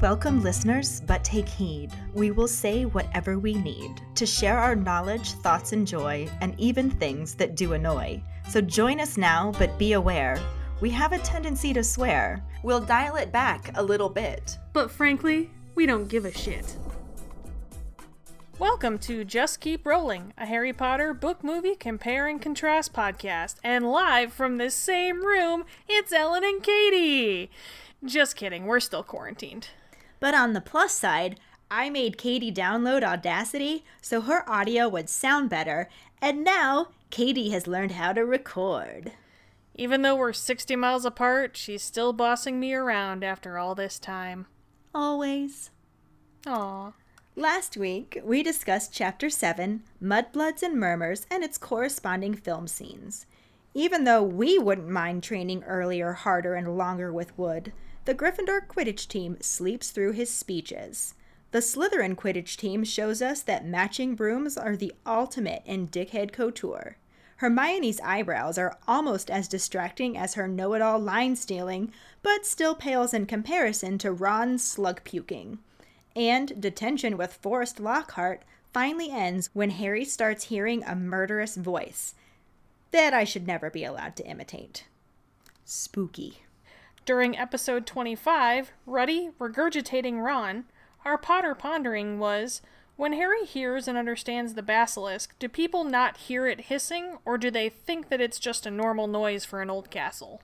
Welcome, listeners, but take heed. We will say whatever we need to share our knowledge, thoughts, and joy, and even things that do annoy. So join us now, but be aware. We have a tendency to swear. We'll dial it back a little bit. But frankly, we don't give a shit. Welcome to Just Keep Rolling, a Harry Potter book movie compare and contrast podcast. And live from this same room, it's Ellen and Katie. Just kidding, we're still quarantined. But on the plus side, I made Katie download Audacity so her audio would sound better, and now Katie has learned how to record. Even though we're 60 miles apart, she's still bossing me around after all this time. Always. Aww. Last week, we discussed Chapter 7, Mudbloods and Murmurs, and its corresponding film scenes. Even though we wouldn't mind training earlier, harder, and longer with wood, the Gryffindor Quidditch team sleeps through his speeches. The Slytherin Quidditch team shows us that matching brooms are the ultimate in dickhead couture. Hermione's eyebrows are almost as distracting as her know it all line stealing, but still pales in comparison to Ron's slug puking and detention with Forrest Lockhart finally ends when Harry starts hearing a murderous voice that I should never be allowed to imitate. Spooky. During episode 25, Ruddy regurgitating Ron, our Potter pondering was when Harry hears and understands the basilisk, do people not hear it hissing, or do they think that it's just a normal noise for an old castle?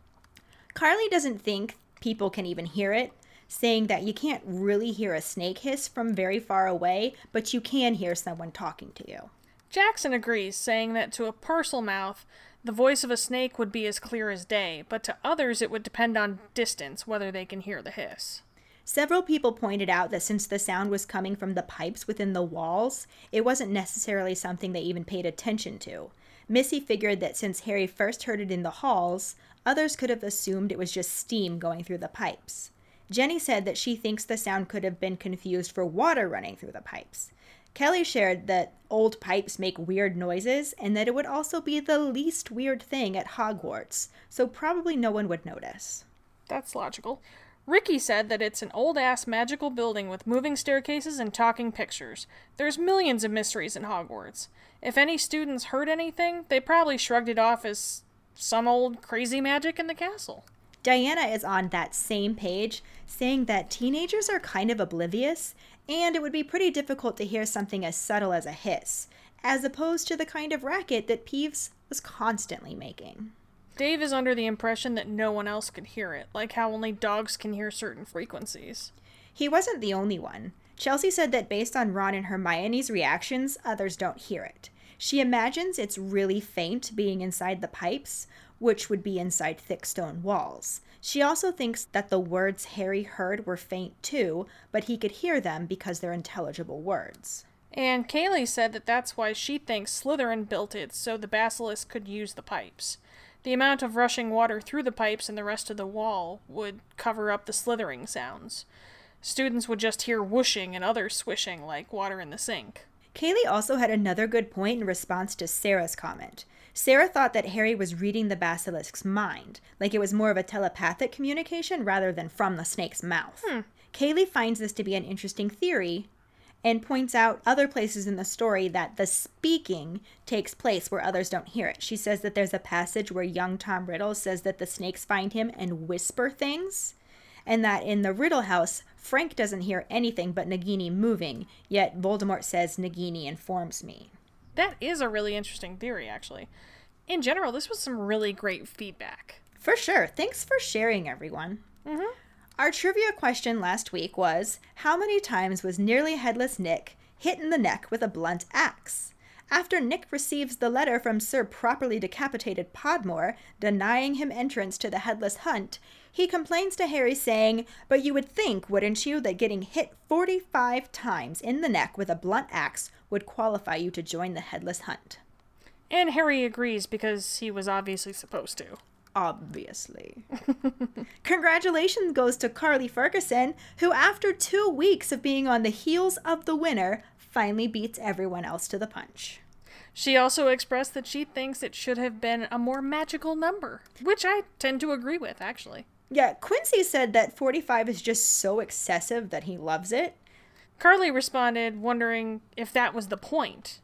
Carly doesn't think people can even hear it, saying that you can't really hear a snake hiss from very far away, but you can hear someone talking to you. Jackson agrees, saying that to a Parselmouth, the voice of a snake would be as clear as day, but to others it would depend on distance whether they can hear the hiss. Several people pointed out that since the sound was coming from the pipes within the walls, it wasn't necessarily something they even paid attention to. Missy figured that since Harry first heard it in the halls, others could have assumed it was just steam going through the pipes. Jenny said that she thinks the sound could have been confused for water running through the pipes. Kelly shared that old pipes make weird noises and that it would also be the least weird thing at Hogwarts, so probably no one would notice. That's logical. Ricky said that it's an old ass magical building with moving staircases and talking pictures. There's millions of mysteries in Hogwarts. If any students heard anything, they probably shrugged it off as some old crazy magic in the castle. Diana is on that same page, saying that teenagers are kind of oblivious, and it would be pretty difficult to hear something as subtle as a hiss, as opposed to the kind of racket that Peeves was constantly making. Dave is under the impression that no one else could hear it, like how only dogs can hear certain frequencies. He wasn't the only one. Chelsea said that based on Ron and Hermione's reactions, others don't hear it. She imagines it's really faint being inside the pipes, which would be inside thick stone walls. She also thinks that the words Harry heard were faint too, but he could hear them because they're intelligible words. And Kaylee said that that's why she thinks Slytherin built it so the basilisk could use the pipes. The amount of rushing water through the pipes and the rest of the wall would cover up the slithering sounds. Students would just hear whooshing and other swishing like water in the sink. Kaylee also had another good point in response to Sarah's comment. Sarah thought that Harry was reading the basilisk's mind, like it was more of a telepathic communication rather than from the snake's mouth. Hmm. Kaylee finds this to be an interesting theory and points out other places in the story that the speaking takes place where others don't hear it. She says that there's a passage where young Tom Riddle says that the snakes find him and whisper things, and that in the Riddle house, Frank doesn't hear anything but Nagini moving, yet Voldemort says Nagini informs me. That is a really interesting theory, actually. In general, this was some really great feedback. For sure. Thanks for sharing, everyone. Mm-hmm. Our trivia question last week was How many times was nearly headless Nick hit in the neck with a blunt axe? After Nick receives the letter from Sir Properly Decapitated Podmore denying him entrance to the headless hunt, he complains to Harry, saying, But you would think, wouldn't you, that getting hit 45 times in the neck with a blunt axe would qualify you to join the headless hunt? And Harry agrees because he was obviously supposed to. Obviously. Congratulations goes to Carly Ferguson, who, after two weeks of being on the heels of the winner, finally beats everyone else to the punch. She also expressed that she thinks it should have been a more magical number, which I tend to agree with, actually. Yeah, Quincy said that 45 is just so excessive that he loves it. Carly responded, wondering if that was the point.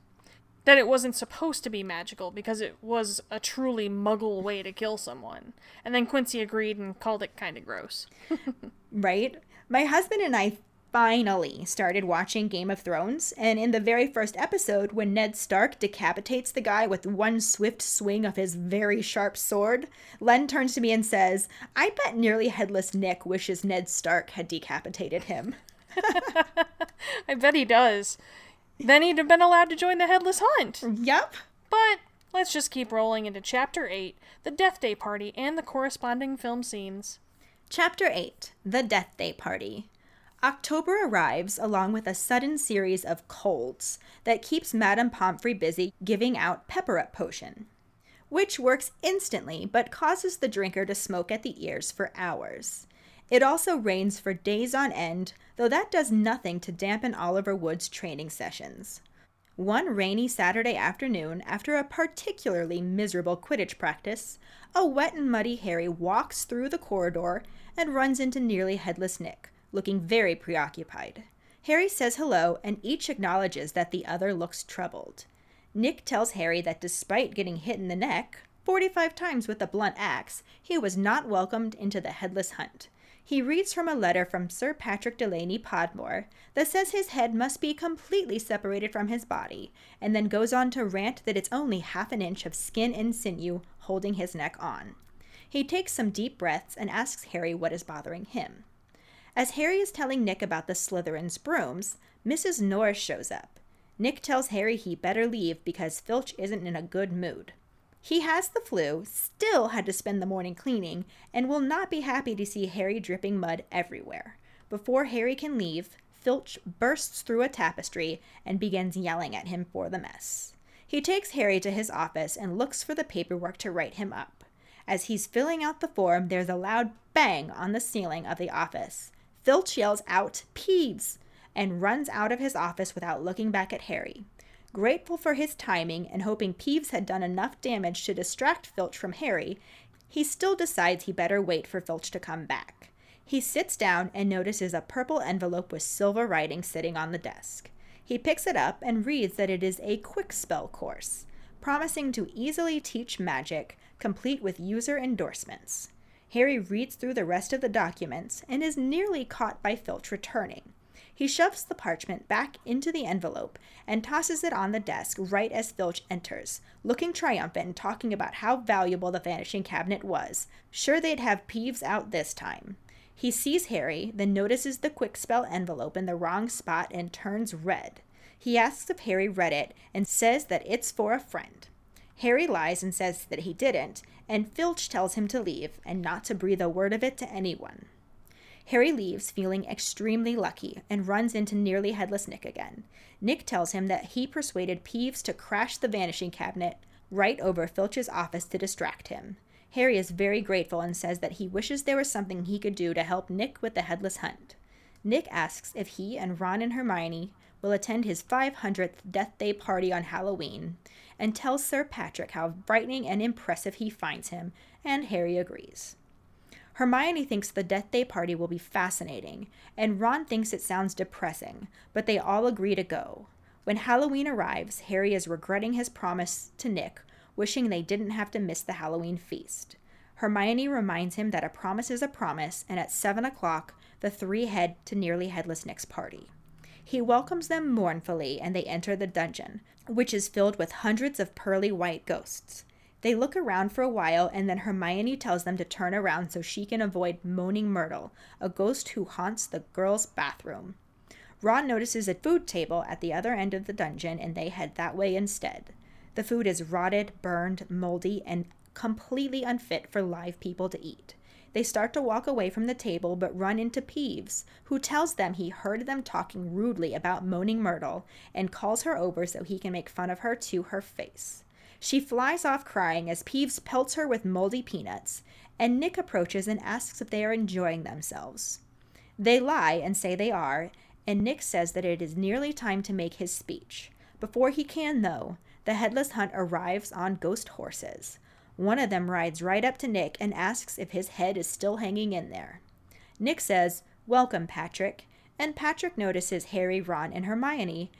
That it wasn't supposed to be magical because it was a truly muggle way to kill someone. And then Quincy agreed and called it kind of gross. right? My husband and I finally started watching Game of Thrones, and in the very first episode, when Ned Stark decapitates the guy with one swift swing of his very sharp sword, Len turns to me and says, I bet nearly headless Nick wishes Ned Stark had decapitated him. I bet he does. Then he'd have been allowed to join the Headless Hunt. Yep. But let's just keep rolling into Chapter 8 The Death Day Party and the corresponding film scenes. Chapter 8 The Death Day Party. October arrives along with a sudden series of colds that keeps Madame Pomfrey busy giving out pepper up potion, which works instantly but causes the drinker to smoke at the ears for hours. It also rains for days on end, though that does nothing to dampen Oliver Wood's training sessions. One rainy Saturday afternoon, after a particularly miserable Quidditch practice, a wet and muddy Harry walks through the corridor and runs into nearly headless Nick, looking very preoccupied. Harry says hello, and each acknowledges that the other looks troubled. Nick tells Harry that despite getting hit in the neck 45 times with a blunt axe, he was not welcomed into the headless hunt. He reads from a letter from Sir Patrick Delaney Podmore that says his head must be completely separated from his body, and then goes on to rant that it's only half an inch of skin and sinew holding his neck on. He takes some deep breaths and asks Harry what is bothering him. As Harry is telling Nick about the Slytherin's brooms, Mrs. Norris shows up. Nick tells Harry he better leave because Filch isn't in a good mood. He has the flu, still had to spend the morning cleaning, and will not be happy to see Harry dripping mud everywhere. Before Harry can leave, Filch bursts through a tapestry and begins yelling at him for the mess. He takes Harry to his office and looks for the paperwork to write him up. As he's filling out the form, there's a loud bang on the ceiling of the office. Filch yells out, Peeves! and runs out of his office without looking back at Harry. Grateful for his timing and hoping Peeves had done enough damage to distract Filch from Harry, he still decides he better wait for Filch to come back. He sits down and notices a purple envelope with silver writing sitting on the desk. He picks it up and reads that it is a quick spell course, promising to easily teach magic, complete with user endorsements. Harry reads through the rest of the documents and is nearly caught by Filch returning. He shoves the parchment back into the envelope and tosses it on the desk right as Filch enters, looking triumphant and talking about how valuable the vanishing cabinet was. Sure they'd have Peeves out this time. He sees Harry, then notices the quick spell envelope in the wrong spot and turns red. He asks if Harry read it and says that it's for a friend. Harry lies and says that he didn't, and Filch tells him to leave and not to breathe a word of it to anyone. Harry leaves feeling extremely lucky and runs into nearly headless Nick again. Nick tells him that he persuaded Peeves to crash the vanishing cabinet right over Filch's office to distract him. Harry is very grateful and says that he wishes there was something he could do to help Nick with the headless hunt. Nick asks if he and Ron and Hermione will attend his 500th Death Day party on Halloween and tells Sir Patrick how frightening and impressive he finds him, and Harry agrees. Hermione thinks the Death Day party will be fascinating, and Ron thinks it sounds depressing, but they all agree to go. When Halloween arrives, Harry is regretting his promise to Nick, wishing they didn't have to miss the Halloween feast. Hermione reminds him that a promise is a promise, and at seven o'clock, the three head to Nearly Headless Nick's party. He welcomes them mournfully, and they enter the dungeon, which is filled with hundreds of pearly white ghosts. They look around for a while, and then Hermione tells them to turn around so she can avoid Moaning Myrtle, a ghost who haunts the girls' bathroom. Ron notices a food table at the other end of the dungeon, and they head that way instead. The food is rotted, burned, moldy, and completely unfit for live people to eat. They start to walk away from the table but run into Peeves, who tells them he heard them talking rudely about Moaning Myrtle and calls her over so he can make fun of her to her face. She flies off crying as Peeves pelts her with moldy peanuts, and Nick approaches and asks if they are enjoying themselves. They lie and say they are, and Nick says that it is nearly time to make his speech. Before he can, though, the headless hunt arrives on ghost horses. One of them rides right up to Nick and asks if his head is still hanging in there. Nick says, Welcome, Patrick. And Patrick notices Harry, Ron, and Hermione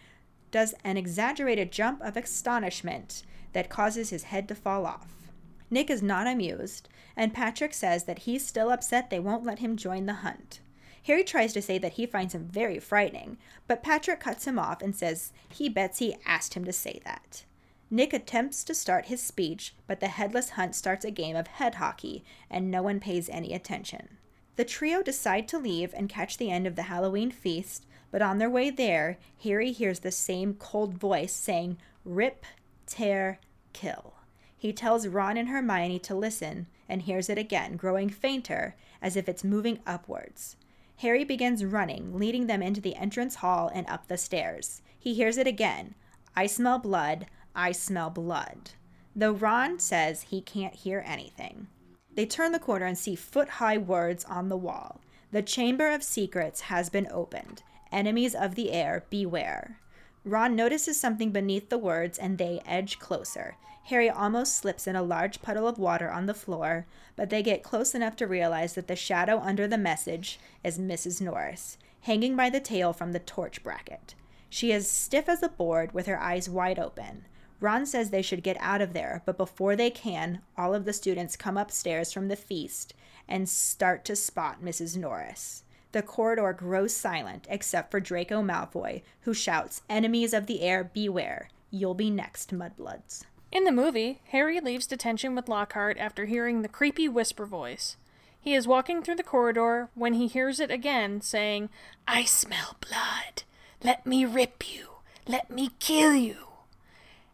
does an exaggerated jump of astonishment that causes his head to fall off. Nick is not amused, and Patrick says that he's still upset they won't let him join the hunt. Harry tries to say that he finds him very frightening, but Patrick cuts him off and says he bets he asked him to say that. Nick attempts to start his speech, but the headless hunt starts a game of head hockey, and no one pays any attention. The trio decide to leave and catch the end of the Halloween feast, but on their way there, Harry hears the same cold voice saying, Rip, tear, kill. He tells Ron and Hermione to listen and hears it again, growing fainter, as if it's moving upwards. Harry begins running, leading them into the entrance hall and up the stairs. He hears it again I smell blood, I smell blood. Though Ron says he can't hear anything. They turn the corner and see foot high words on the wall. The Chamber of Secrets has been opened. Enemies of the heir, beware. Ron notices something beneath the words and they edge closer. Harry almost slips in a large puddle of water on the floor, but they get close enough to realize that the shadow under the message is Mrs. Norris, hanging by the tail from the torch bracket. She is stiff as a board with her eyes wide open. Ron says they should get out of there, but before they can, all of the students come upstairs from the feast and start to spot Mrs. Norris. The corridor grows silent except for Draco Malfoy, who shouts, Enemies of the heir, beware! You'll be next, Mudbloods. In the movie, Harry leaves detention with Lockhart after hearing the creepy whisper voice. He is walking through the corridor when he hears it again saying, I smell blood. Let me rip you. Let me kill you.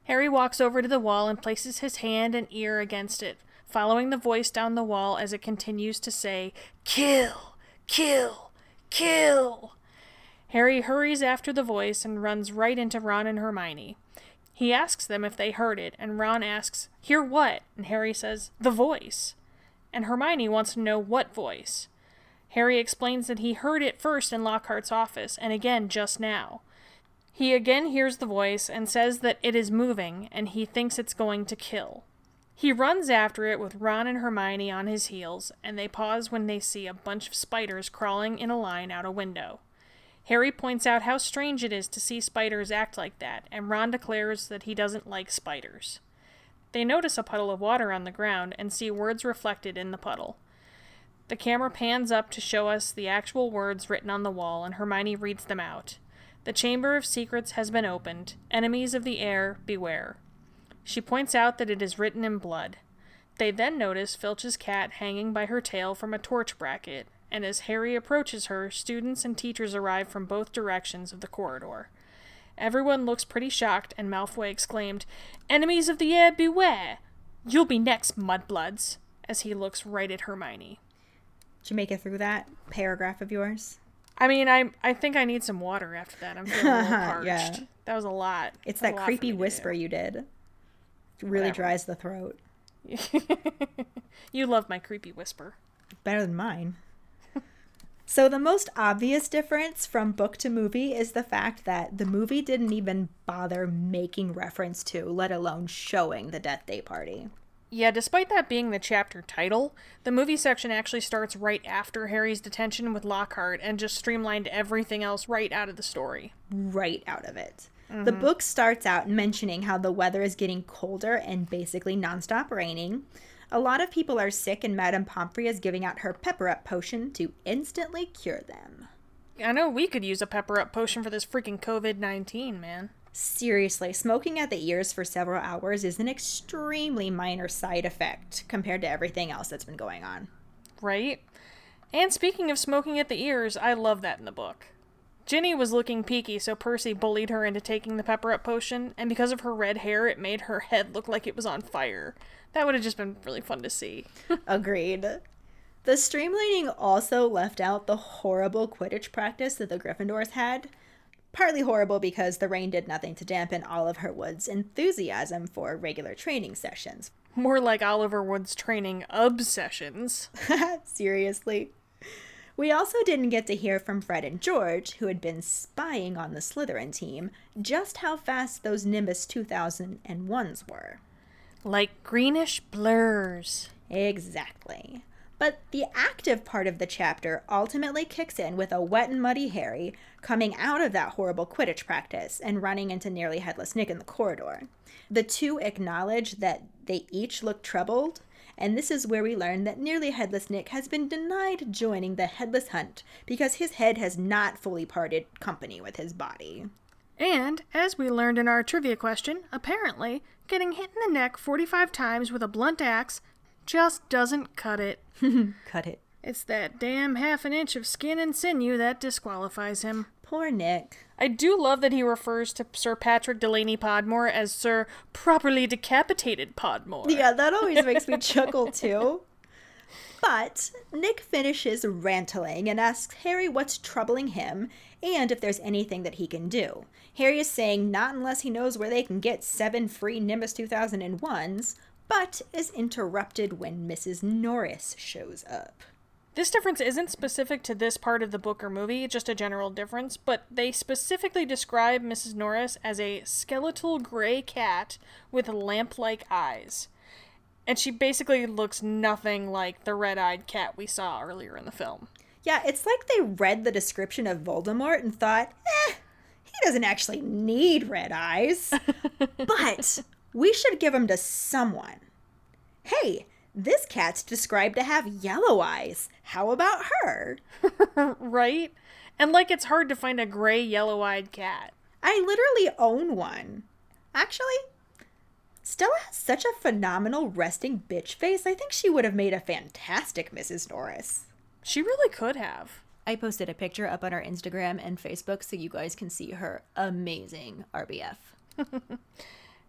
Harry walks over to the wall and places his hand and ear against it, following the voice down the wall as it continues to say, Kill! Kill! Kill! Harry hurries after the voice and runs right into Ron and Hermione. He asks them if they heard it, and Ron asks, Hear what? And Harry says, The voice. And Hermione wants to know what voice. Harry explains that he heard it first in Lockhart's office, and again just now. He again hears the voice and says that it is moving, and he thinks it's going to kill. He runs after it with Ron and Hermione on his heels, and they pause when they see a bunch of spiders crawling in a line out a window. Harry points out how strange it is to see spiders act like that, and Ron declares that he doesn't like spiders. They notice a puddle of water on the ground and see words reflected in the puddle. The camera pans up to show us the actual words written on the wall, and Hermione reads them out. The Chamber of Secrets has been opened. Enemies of the heir, beware. She points out that it is written in blood. They then notice Filch's cat hanging by her tail from a torch bracket, and as Harry approaches her, students and teachers arrive from both directions of the corridor. Everyone looks pretty shocked, and Malfoy exclaimed, Enemies of the heir, beware! You'll be next, mudbloods, as he looks right at Hermione. Did you make it through that paragraph of yours? I mean, I I think I need some water after that. I'm feeling a little parched. Yeah. That was a lot. It's That's that creepy whisper you did. Really Whatever. dries the throat. you love my creepy whisper. Better than mine. so, the most obvious difference from book to movie is the fact that the movie didn't even bother making reference to, let alone showing the death day party. Yeah, despite that being the chapter title, the movie section actually starts right after Harry's detention with Lockhart and just streamlined everything else right out of the story. right out of it. The mm-hmm. book starts out mentioning how the weather is getting colder and basically nonstop raining. A lot of people are sick, and Madame Pomfrey is giving out her pepper up potion to instantly cure them. I know we could use a pepper up potion for this freaking COVID 19, man. Seriously, smoking at the ears for several hours is an extremely minor side effect compared to everything else that's been going on. Right? And speaking of smoking at the ears, I love that in the book. Ginny was looking peaky, so Percy bullied her into taking the pepper up potion, and because of her red hair, it made her head look like it was on fire. That would have just been really fun to see. Agreed. The streamlining also left out the horrible Quidditch practice that the Gryffindors had. Partly horrible because the rain did nothing to dampen Oliver Wood's enthusiasm for regular training sessions. More like Oliver Wood's training obsessions. Seriously. We also didn't get to hear from Fred and George, who had been spying on the Slytherin team, just how fast those Nimbus 2001s were. Like greenish blurs. Exactly. But the active part of the chapter ultimately kicks in with a wet and muddy Harry coming out of that horrible Quidditch practice and running into nearly headless Nick in the corridor. The two acknowledge that they each look troubled, and this is where we learn that nearly headless Nick has been denied joining the headless hunt because his head has not fully parted company with his body. And, as we learned in our trivia question, apparently, getting hit in the neck 45 times with a blunt axe just doesn't cut it. Cut it. It's that damn half an inch of skin and sinew that disqualifies him. Poor Nick. I do love that he refers to Sir Patrick Delaney Podmore as Sir Properly Decapitated Podmore. Yeah, that always makes me chuckle too. But Nick finishes rantling and asks Harry what's troubling him and if there's anything that he can do. Harry is saying not unless he knows where they can get seven free Nimbus 2001s, but is interrupted when Mrs. Norris shows up. This difference isn't specific to this part of the book or movie, just a general difference, but they specifically describe Mrs. Norris as a skeletal gray cat with lamp like eyes. And she basically looks nothing like the red eyed cat we saw earlier in the film. Yeah, it's like they read the description of Voldemort and thought, eh, he doesn't actually need red eyes. but we should give him to someone. Hey, this cat's described to have yellow eyes. How about her? right? And like it's hard to find a gray, yellow eyed cat. I literally own one. Actually, Stella has such a phenomenal resting bitch face. I think she would have made a fantastic Mrs. Norris. She really could have. I posted a picture up on our Instagram and Facebook so you guys can see her amazing RBF.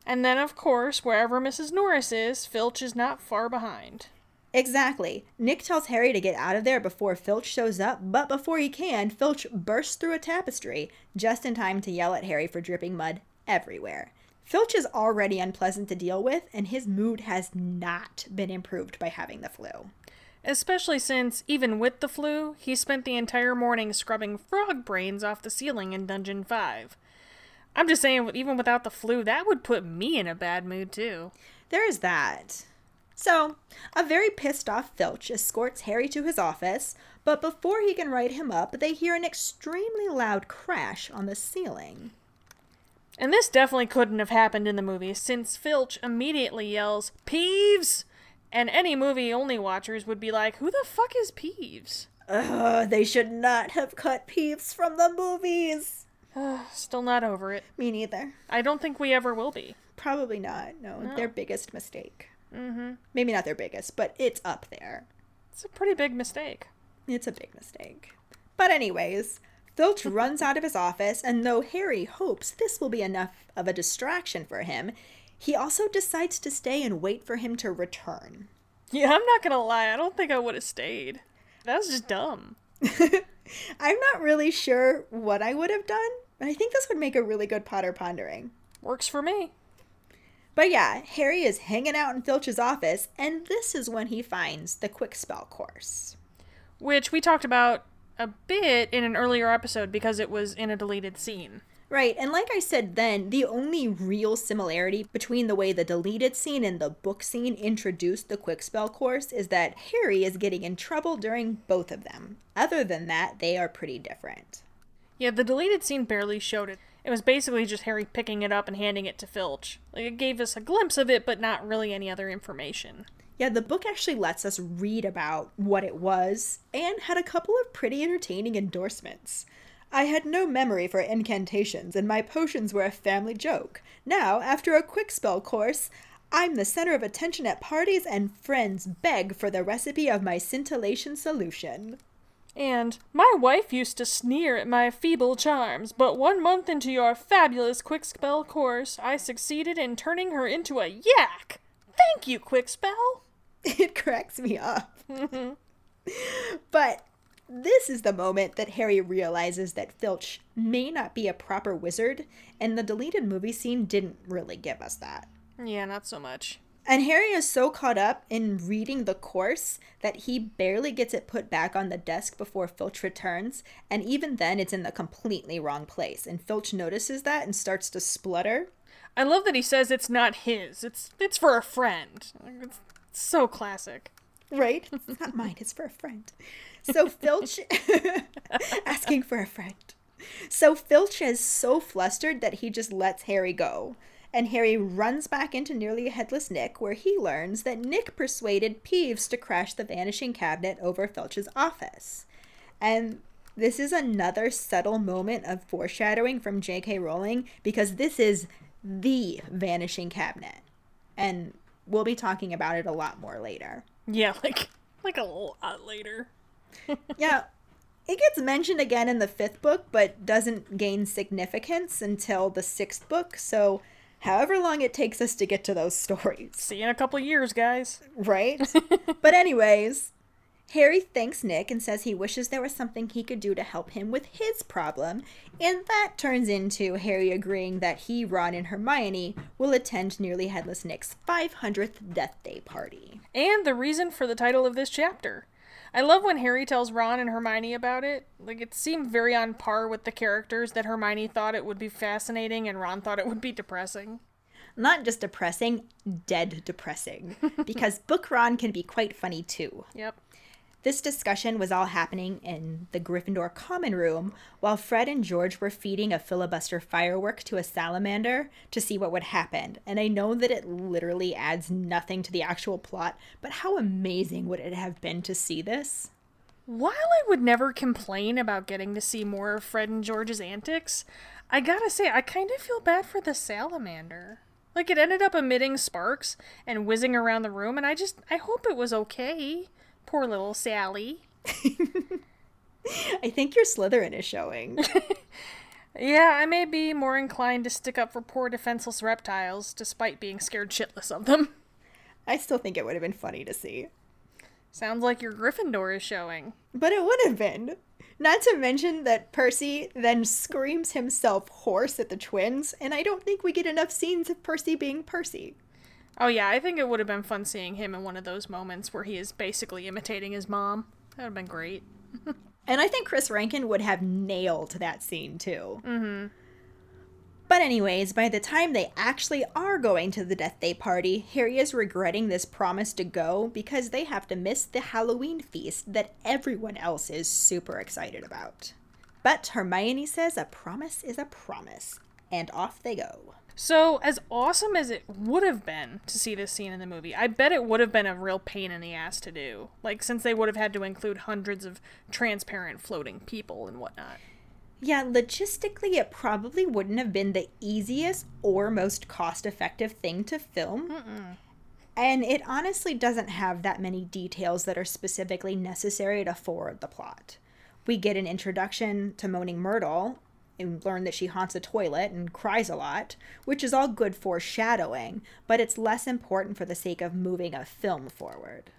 And then, of course, wherever Mrs. Norris is, Filch is not far behind. Exactly. Nick tells Harry to get out of there before Filch shows up, but before he can, Filch bursts through a tapestry, just in time to yell at Harry for dripping mud everywhere. Filch is already unpleasant to deal with, and his mood has not been improved by having the flu. Especially since, even with the flu, he spent the entire morning scrubbing frog brains off the ceiling in Dungeon 5. I'm just saying, even without the flu, that would put me in a bad mood too. There is that. So, a very pissed off Filch escorts Harry to his office, but before he can write him up, they hear an extremely loud crash on the ceiling. And this definitely couldn't have happened in the movie, since Filch immediately yells, Peeves! And any movie only watchers would be like, Who the fuck is Peeves? Ugh, they should not have cut Peeves from the movies. Still not over it. Me neither. I don't think we ever will be. Probably not. No, No. their biggest mistake. Mm-hmm. Maybe not their biggest, but it's up there. It's a pretty big mistake. It's a big mistake. But, anyways, Filch runs out of his office, and though Harry hopes this will be enough of a distraction for him, he also decides to stay and wait for him to return. Yeah, I'm not gonna lie, I don't think I would have stayed. That was just dumb. I'm not really sure what I would have done, but I think this would make a really good Potter Pondering. Works for me. But yeah, Harry is hanging out in Filch's office, and this is when he finds the quick spell course. Which we talked about a bit in an earlier episode because it was in a deleted scene. Right, and like I said then, the only real similarity between the way the deleted scene and the book scene introduced the quick spell course is that Harry is getting in trouble during both of them. Other than that, they are pretty different. Yeah, the deleted scene barely showed it. It was basically just Harry picking it up and handing it to Filch. Like, it gave us a glimpse of it, but not really any other information. Yeah, the book actually lets us read about what it was and had a couple of pretty entertaining endorsements. I had no memory for incantations, and my potions were a family joke. Now, after a quick spell course, I'm the center of attention at parties, and friends beg for the recipe of my scintillation solution. And my wife used to sneer at my feeble charms, but one month into your fabulous quick spell course, I succeeded in turning her into a yak. Thank you, quick spell. It cracks me up. but this is the moment that Harry realizes that Filch may not be a proper wizard, and the deleted movie scene didn't really give us that. Yeah, not so much. And Harry is so caught up in reading the course that he barely gets it put back on the desk before Filch returns, and even then it's in the completely wrong place. And Filch notices that and starts to splutter. I love that he says it's not his. It's it's for a friend. It's so classic. Right? It's not mine, it's for a friend. So Filch asking for a friend. So Filch is so flustered that he just lets Harry go. And Harry runs back into nearly headless Nick, where he learns that Nick persuaded Peeves to crash the vanishing cabinet over Filch's office. And this is another subtle moment of foreshadowing from J.K. Rowling because this is the vanishing cabinet. And we'll be talking about it a lot more later. Yeah, like like a lot later. yeah, it gets mentioned again in the fifth book, but doesn't gain significance until the sixth book. So, however long it takes us to get to those stories. See you in a couple years, guys. Right? but, anyways, Harry thanks Nick and says he wishes there was something he could do to help him with his problem, and that turns into Harry agreeing that he, Ron, and Hermione will attend Nearly Headless Nick's 500th death day party. And the reason for the title of this chapter. I love when Harry tells Ron and Hermione about it. Like, it seemed very on par with the characters that Hermione thought it would be fascinating and Ron thought it would be depressing. Not just depressing, dead depressing. because Book Ron can be quite funny too. Yep. This discussion was all happening in the Gryffindor common room while Fred and George were feeding a filibuster firework to a salamander to see what would happen. And I know that it literally adds nothing to the actual plot, but how amazing would it have been to see this? While I would never complain about getting to see more of Fred and George's antics, I gotta say, I kind of feel bad for the salamander. Like, it ended up emitting sparks and whizzing around the room, and I just, I hope it was okay. Poor little Sally. I think your Slytherin is showing. yeah, I may be more inclined to stick up for poor defenseless reptiles, despite being scared shitless of them. I still think it would have been funny to see. Sounds like your Gryffindor is showing. But it would have been. Not to mention that Percy then screams himself hoarse at the twins, and I don't think we get enough scenes of Percy being Percy. Oh yeah, I think it would have been fun seeing him in one of those moments where he is basically imitating his mom. That would have been great. and I think Chris Rankin would have nailed that scene too. Mm-hmm. But anyways, by the time they actually are going to the death day party, Harry is regretting this promise to go because they have to miss the Halloween feast that everyone else is super excited about. But Hermione says a promise is a promise, and off they go. So, as awesome as it would have been to see this scene in the movie, I bet it would have been a real pain in the ass to do. Like, since they would have had to include hundreds of transparent floating people and whatnot. Yeah, logistically, it probably wouldn't have been the easiest or most cost effective thing to film. Mm-mm. And it honestly doesn't have that many details that are specifically necessary to forward the plot. We get an introduction to Moaning Myrtle, and learn that she haunts a toilet and cries a lot, which is all good foreshadowing, but it's less important for the sake of moving a film forward.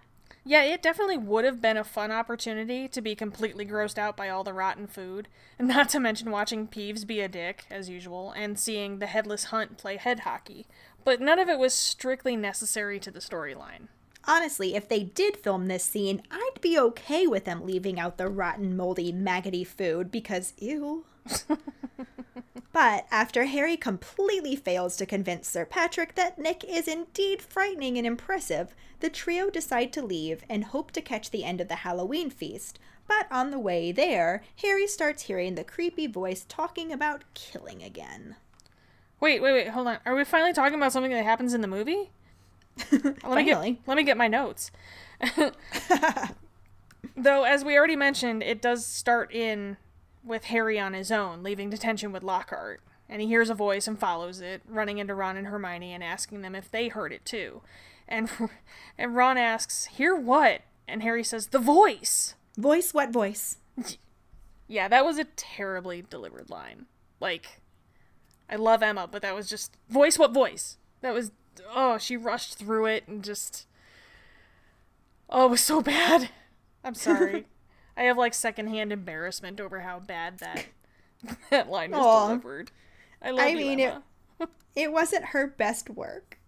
Yeah, it definitely would have been a fun opportunity to be completely grossed out by all the rotten food, not to mention watching Peeves be a dick, as usual, and seeing the headless hunt play head hockey. But none of it was strictly necessary to the storyline. Honestly, if they did film this scene, I'd be okay with them leaving out the rotten, moldy, maggoty food because, ew. but after Harry completely fails to convince Sir Patrick that Nick is indeed frightening and impressive, the trio decide to leave and hope to catch the end of the Halloween feast. But on the way there, Harry starts hearing the creepy voice talking about killing again. Wait, wait, wait, hold on. Are we finally talking about something that happens in the movie? let me get let me get my notes. Though as we already mentioned, it does start in with Harry on his own, leaving detention with Lockhart. And he hears a voice and follows it, running into Ron and Hermione and asking them if they heard it too. And and Ron asks, "Hear what?" And Harry says, "The voice." Voice what voice? Yeah, that was a terribly delivered line. Like I love Emma, but that was just voice what voice? That was oh, she rushed through it and just Oh, it was so bad. I'm sorry. I have like secondhand embarrassment over how bad that that line was Aww. delivered. I love it. I you, mean Emma. it it wasn't her best work.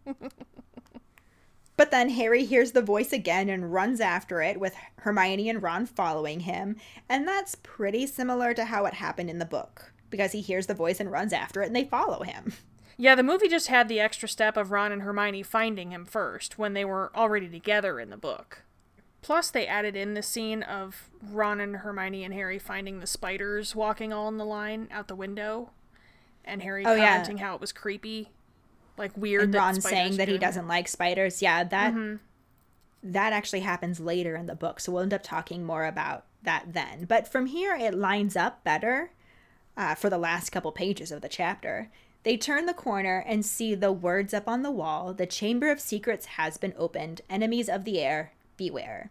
but then Harry hears the voice again and runs after it with Hermione and Ron following him, and that's pretty similar to how it happened in the book because he hears the voice and runs after it and they follow him. Yeah, the movie just had the extra step of Ron and Hermione finding him first when they were already together in the book. Plus, they added in the scene of Ron and Hermione and Harry finding the spiders walking all in the line out the window, and Harry Oh, yeah. commenting how it was creepy, like weird. and Ron saying that he doesn't like spiders. Yeah, that Mm-hmm. that actually happens later in the book, so we'll end up talking more about that then. But from here, it lines up better uh, for the last couple pages of the chapter. They turn the corner and see the words up on the wall: "The Chamber of Secrets has been opened. Enemies of the heir, beware."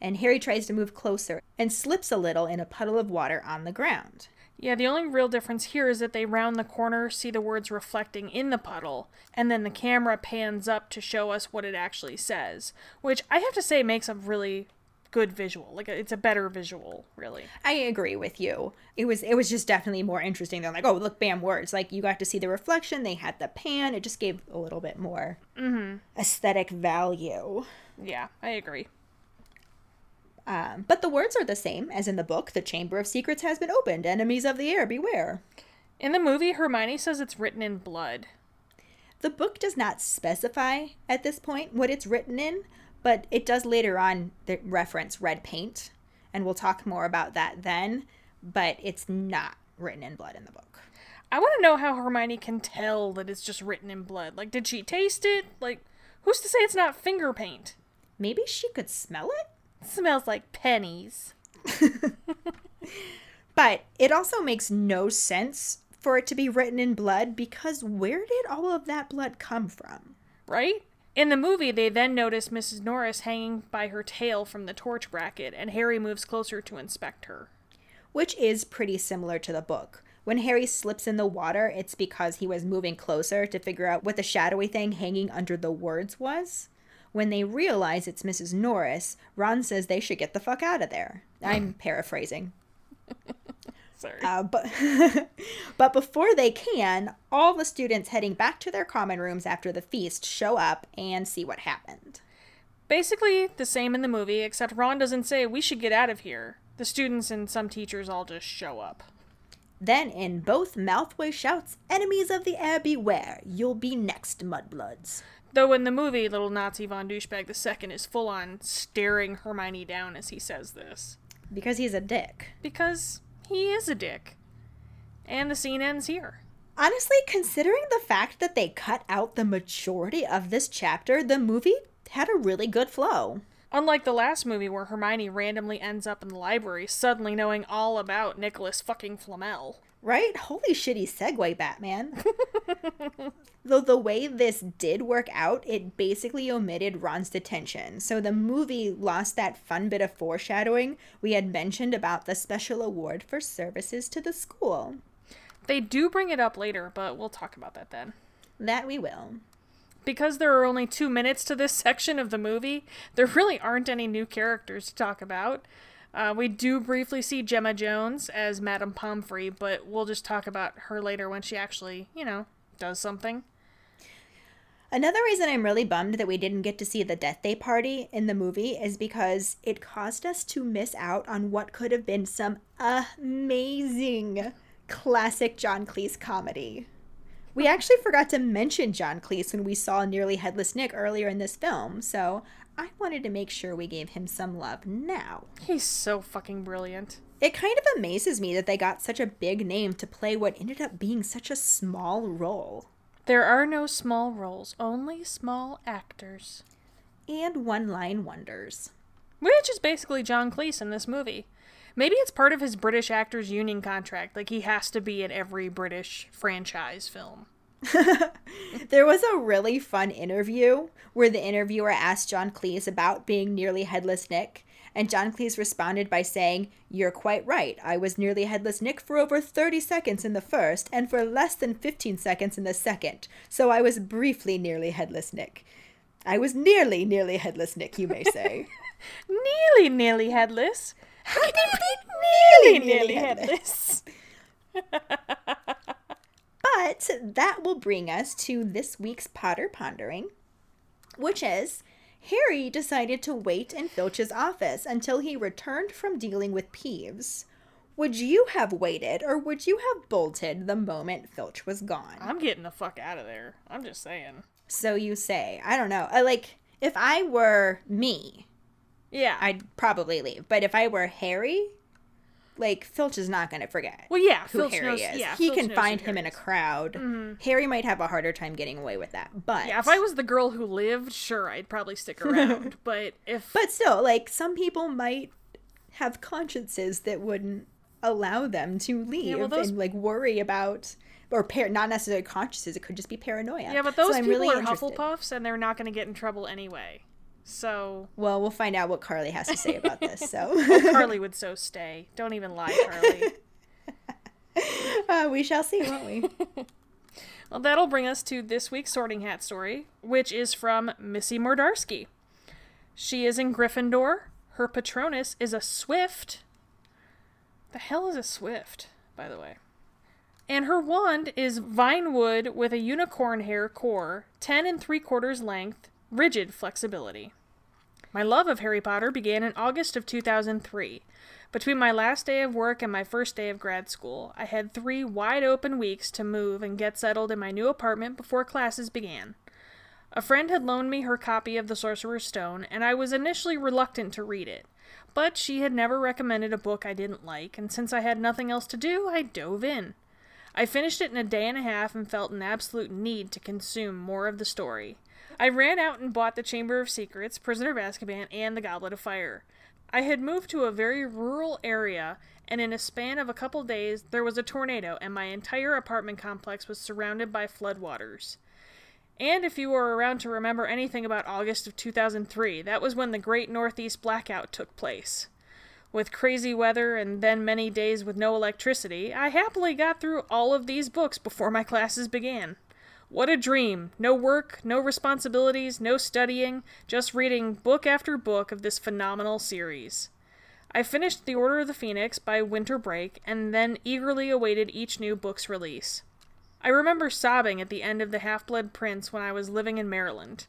And Harry tries to move closer and slips a little in a puddle of water on the ground. Yeah, the only real difference here is that they round the corner, see the words reflecting in the puddle, and then the camera pans up to show us what it actually says, which I have to say makes a really good visual. Like it's a better visual, really. I agree with you. It was it was just definitely more interesting than like oh look bam words like you got to see the reflection. They had the pan. It just gave a little bit more aesthetic value. Yeah, I agree. Um, but the words are the same as in the book. The Chamber of Secrets has been opened. Enemies of the heir, beware. In the movie, Hermione says it's written in blood. The book does not specify at this point what it's written in, but it does later on the reference red paint, and we'll talk more about that then. But it's not written in blood in the book. I want to know how Hermione can tell that it's just written in blood. Like, did she taste it? Like, who's to say it's not finger paint? Maybe she could smell it. It smells like pennies. But it also makes no sense for it to be written in blood because where did all of that blood come from? right? In the movie, they then notice Mrs. Norris hanging by her tail from the torch bracket, and Harry moves closer to inspect her. Which is pretty similar to the book. When Harry slips in the water, it's because he was moving closer to figure out what the shadowy thing hanging under the words was. When they realize it's Mrs. Norris, Ron says they should get the fuck out of there. I'm paraphrasing. Sorry. Uh, but but before they can, all the students heading back to their common rooms after the feast show up and see what happened. Basically, the same in the movie, except Ron doesn't say, we should get out of here. The students and some teachers all just show up. Then, in both Malfoy shouts, "Enemies of the heir, beware! You'll be next, mudbloods." Though in the movie, little Nazi von Douchebag II is full on staring Hermione down as he says this. Because he's a dick. Because he is a dick. And the scene ends here. Honestly, considering the fact that they cut out the majority of this chapter, the movie had a really good flow. Unlike the last movie where Hermione randomly ends up in the library suddenly knowing all about Nicholas fucking Flamel. Right? Holy shitty segue, Batman. Though the way this did work out, it basically omitted Ron's detention. So the movie lost that fun bit of foreshadowing we had mentioned about the special award for services to the school. They do bring it up later, but we'll talk about that then. That we will. Because there are only two minutes to this section of the movie, there really aren't any new characters to talk about. Uh, we do briefly see Gemma Jones as Madame Pomfrey, but we'll just talk about her later when she actually, you know, does something. Another reason I'm really bummed that we didn't get to see the Death Day party in the movie is because it caused us to miss out on what could have been some amazing classic John Cleese comedy. We actually forgot to mention John Cleese when we saw Nearly Headless Nick earlier in this film, so I wanted to make sure we gave him some love now. He's so fucking brilliant. It kind of amazes me that they got such a big name to play what ended up being such a small role. There are no small roles, only small actors. And one line wonders. Which is basically John Cleese in this movie. Maybe it's part of his British Actors Union contract, like he has to be in every British franchise film. There was a really fun interview where the interviewer asked John Cleese about being nearly headless Nick, and John Cleese responded by saying, You're quite right. I was nearly headless Nick for over 30 seconds in the first, and for less than 15 seconds in the second, so I was briefly nearly headless Nick. I was nearly, nearly headless Nick, you may say. Nearly, nearly headless. How can you be nearly, nearly headless? But that will bring us to this week's Potter Pondering, which is Harry decided to wait in Filch's office until he returned from dealing with Peeves. Would you have waited or would you have bolted the moment Filch was gone? I'm getting the fuck out of there. I'm just saying. So you say. I don't know. I like if I were me, Yeah. I'd probably leave. But if I were Harry, like Filch is not going to forget well, yeah. who Filch Harry knows, is. Yeah, he Filch can find him in a crowd. Mm-hmm. Harry might have a harder time getting away with that. But Yeah, if I was the girl who lived, sure, I'd probably stick around. but if But still, like some people might have consciences that wouldn't allow them to leave yeah, well, those- and like worry about or par- not necessarily consciences. It could just be paranoia. yeah, but those I'm people really are interested. Hufflepuffs, and they're not going to get in trouble anyway. So Well, we'll find out what Carly has to say about this. So Carly would so stay. Don't even lie, Carly. uh, we shall see, won't we? Well, that'll bring us to this week's Sorting Hat story, which is from Missy Mordarski. She is in Gryffindor. Her Patronus is a Swift. The hell is a Swift, by the way? And her wand is Vinewood with a unicorn hair core, 10 and 3 quarters length, rigid flexibility. My love of Harry Potter began in August of 2003. Between my last day of work and my first day of grad school, I had three wide open weeks to move and get settled in my new apartment before classes began. A friend had loaned me her copy of The Sorcerer's Stone, and I was initially reluctant to read it. But she had never recommended a book I didn't like, and since I had nothing else to do, I dove in. I finished it in a day and a half and felt an absolute need to consume more of the story. I ran out and bought The Chamber of Secrets, Prisoner of Azkaban, and The Goblet of Fire. I had moved to a very rural area, and in a span of a couple days, there was a tornado, and my entire apartment complex was surrounded by floodwaters. And if you were around to remember anything about August of 2003, that was when the Great Northeast Blackout took place. With crazy weather and then many days with no electricity, I happily got through all of these books before my classes began. What a dream! No work, no responsibilities, no studying, just reading book after book of this phenomenal series. I finished The Order of the Phoenix by winter break and then eagerly awaited each new book's release. I remember sobbing at the end of The Half Blood Prince when I was living in Maryland.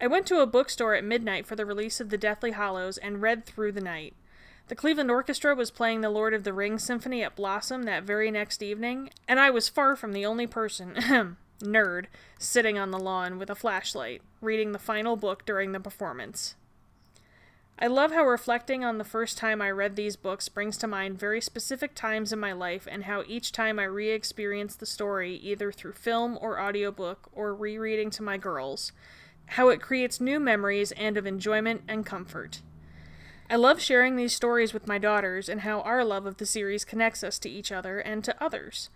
I went to a bookstore at midnight for the release of The Deathly Hallows and read through the night. The Cleveland Orchestra was playing the Lord of the Rings Symphony at Blossom that very next evening, and I was far from the only person, nerd, sitting on the lawn with a flashlight, reading the final book during the performance. I love how reflecting on the first time I read these books brings to mind very specific times in my life and how each time I re experience the story, either through film or audiobook or rereading to my girls, how it creates new memories and of enjoyment and comfort. I love sharing these stories with my daughters and how our love of the series connects us to each other and to others.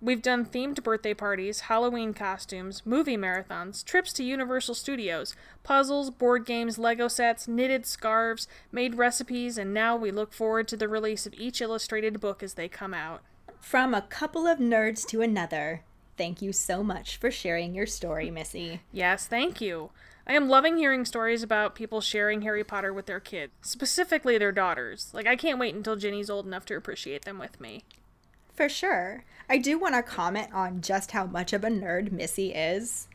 We've done themed birthday parties, Halloween costumes, movie marathons, trips to Universal Studios, puzzles, board games, Lego sets, knitted scarves, made recipes, and now we look forward to the release of each illustrated book as they come out. From a couple of nerds to another, thank you so much for sharing your story, Missy. Yes, thank you. I am loving hearing stories about people sharing Harry Potter with their kids, specifically their daughters. Like, I can't wait until Ginny's old enough to appreciate them with me. For sure. I do want to comment on just how much of a nerd Missy is.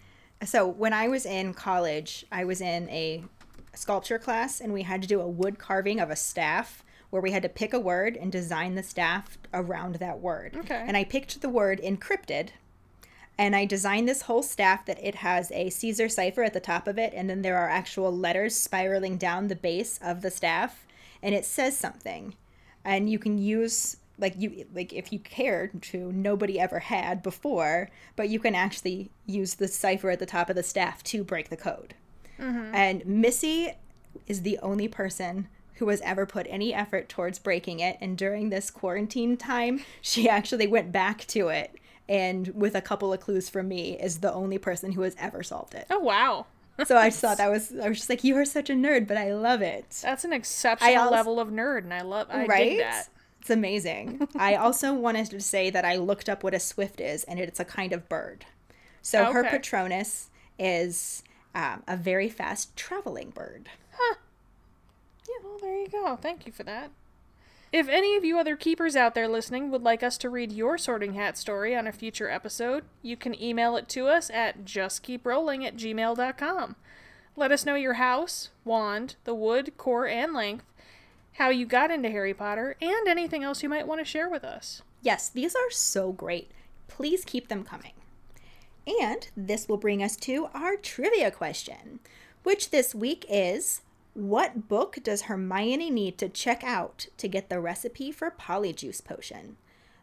So, when I was in college, I was in a sculpture class and we had to do a wood carving of a staff where we had to pick a word and design the staff around that word. Okay. And I picked the word encrypted and I designed this whole staff that it has a Caesar cipher at the top of it, and then there are actual letters spiraling down the base of the staff, and it says something. And you can use like you like if you cared to, nobody ever had before, but you can actually use the cipher at the top of the staff to break the code. Mm-hmm. And Missy is the only person who has ever put any effort towards breaking it. And during this quarantine time, she actually went back to it. And with a couple of clues from me, is the only person who has ever solved it. Oh, wow. So I just thought that was, I was just like, you are such a nerd, but I love it. That's an exceptional als- level of nerd, and I love, I right? that. It's amazing. I also wanted to say that I looked up what a swift is, and it's a kind of bird. So her Okay. Patronus is um, a very fast traveling bird. Huh. Yeah, well, there you go. Thank you for that. If any of you other keepers out there listening would like us to read your sorting hat story on a future episode, you can email it to us at justkeeprolling at gmail.com. Let us know your house, wand, the wood, core, and length, how you got into Harry Potter, and anything else you might want to share with us. Yes, these are so great. Please keep them coming. And this will bring us to our trivia question, which this week is What book does Hermione need to check out to get the recipe for Polyjuice Potion?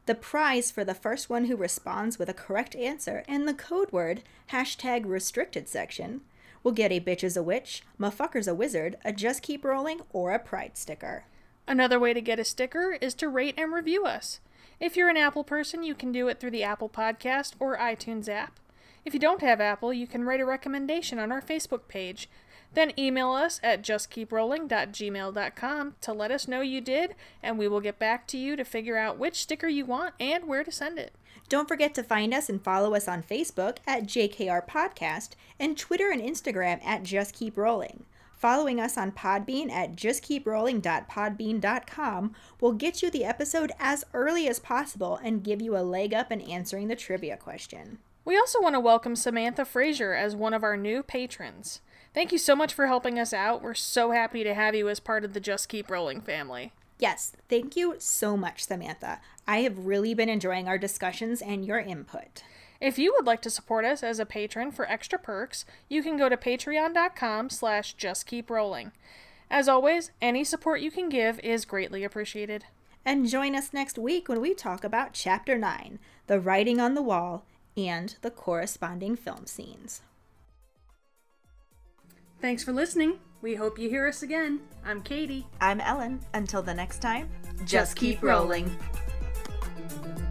The prize for the first one who responds with a correct answer and the code word hashtag restricted section will get a bitch is a witch, motherfucker's a wizard, a just keep rolling, or a pride sticker. Another way to get a sticker is to rate and review us. If you're an Apple person, you can do it through the Apple Podcast or iTunes app. If you don't have Apple, you can write a recommendation on our Facebook page. Then email us at justkeeprolling.gmail.com to let us know you did, and we will get back to you to figure out which sticker you want and where to send it. Don't forget to find us and follow us on Facebook at JKR Podcast and Twitter and Instagram at Just Keep Rolling. Following us on Podbean at justkeeprolling.podbean.com will get you the episode as early as possible and give you a leg up in answering the trivia question. We also want to welcome Samantha Frazier as one of our new patrons. Thank you so much for helping us out. We're so happy to have you as part of the Just Keep Rolling family. Yes, thank you so much, Samantha. I have really been enjoying our discussions and your input. If you would like to support us as a patron for extra perks, you can go to patreon.com slash justkeeprolling. As always, any support you can give is greatly appreciated. And join us next week when we talk about Chapter 9, The Writing on the Wall, and the corresponding film scenes. Thanks for listening. We hope you hear us again. I'm Katie. I'm Ellen. Until the next time, just, just keep rolling. rolling.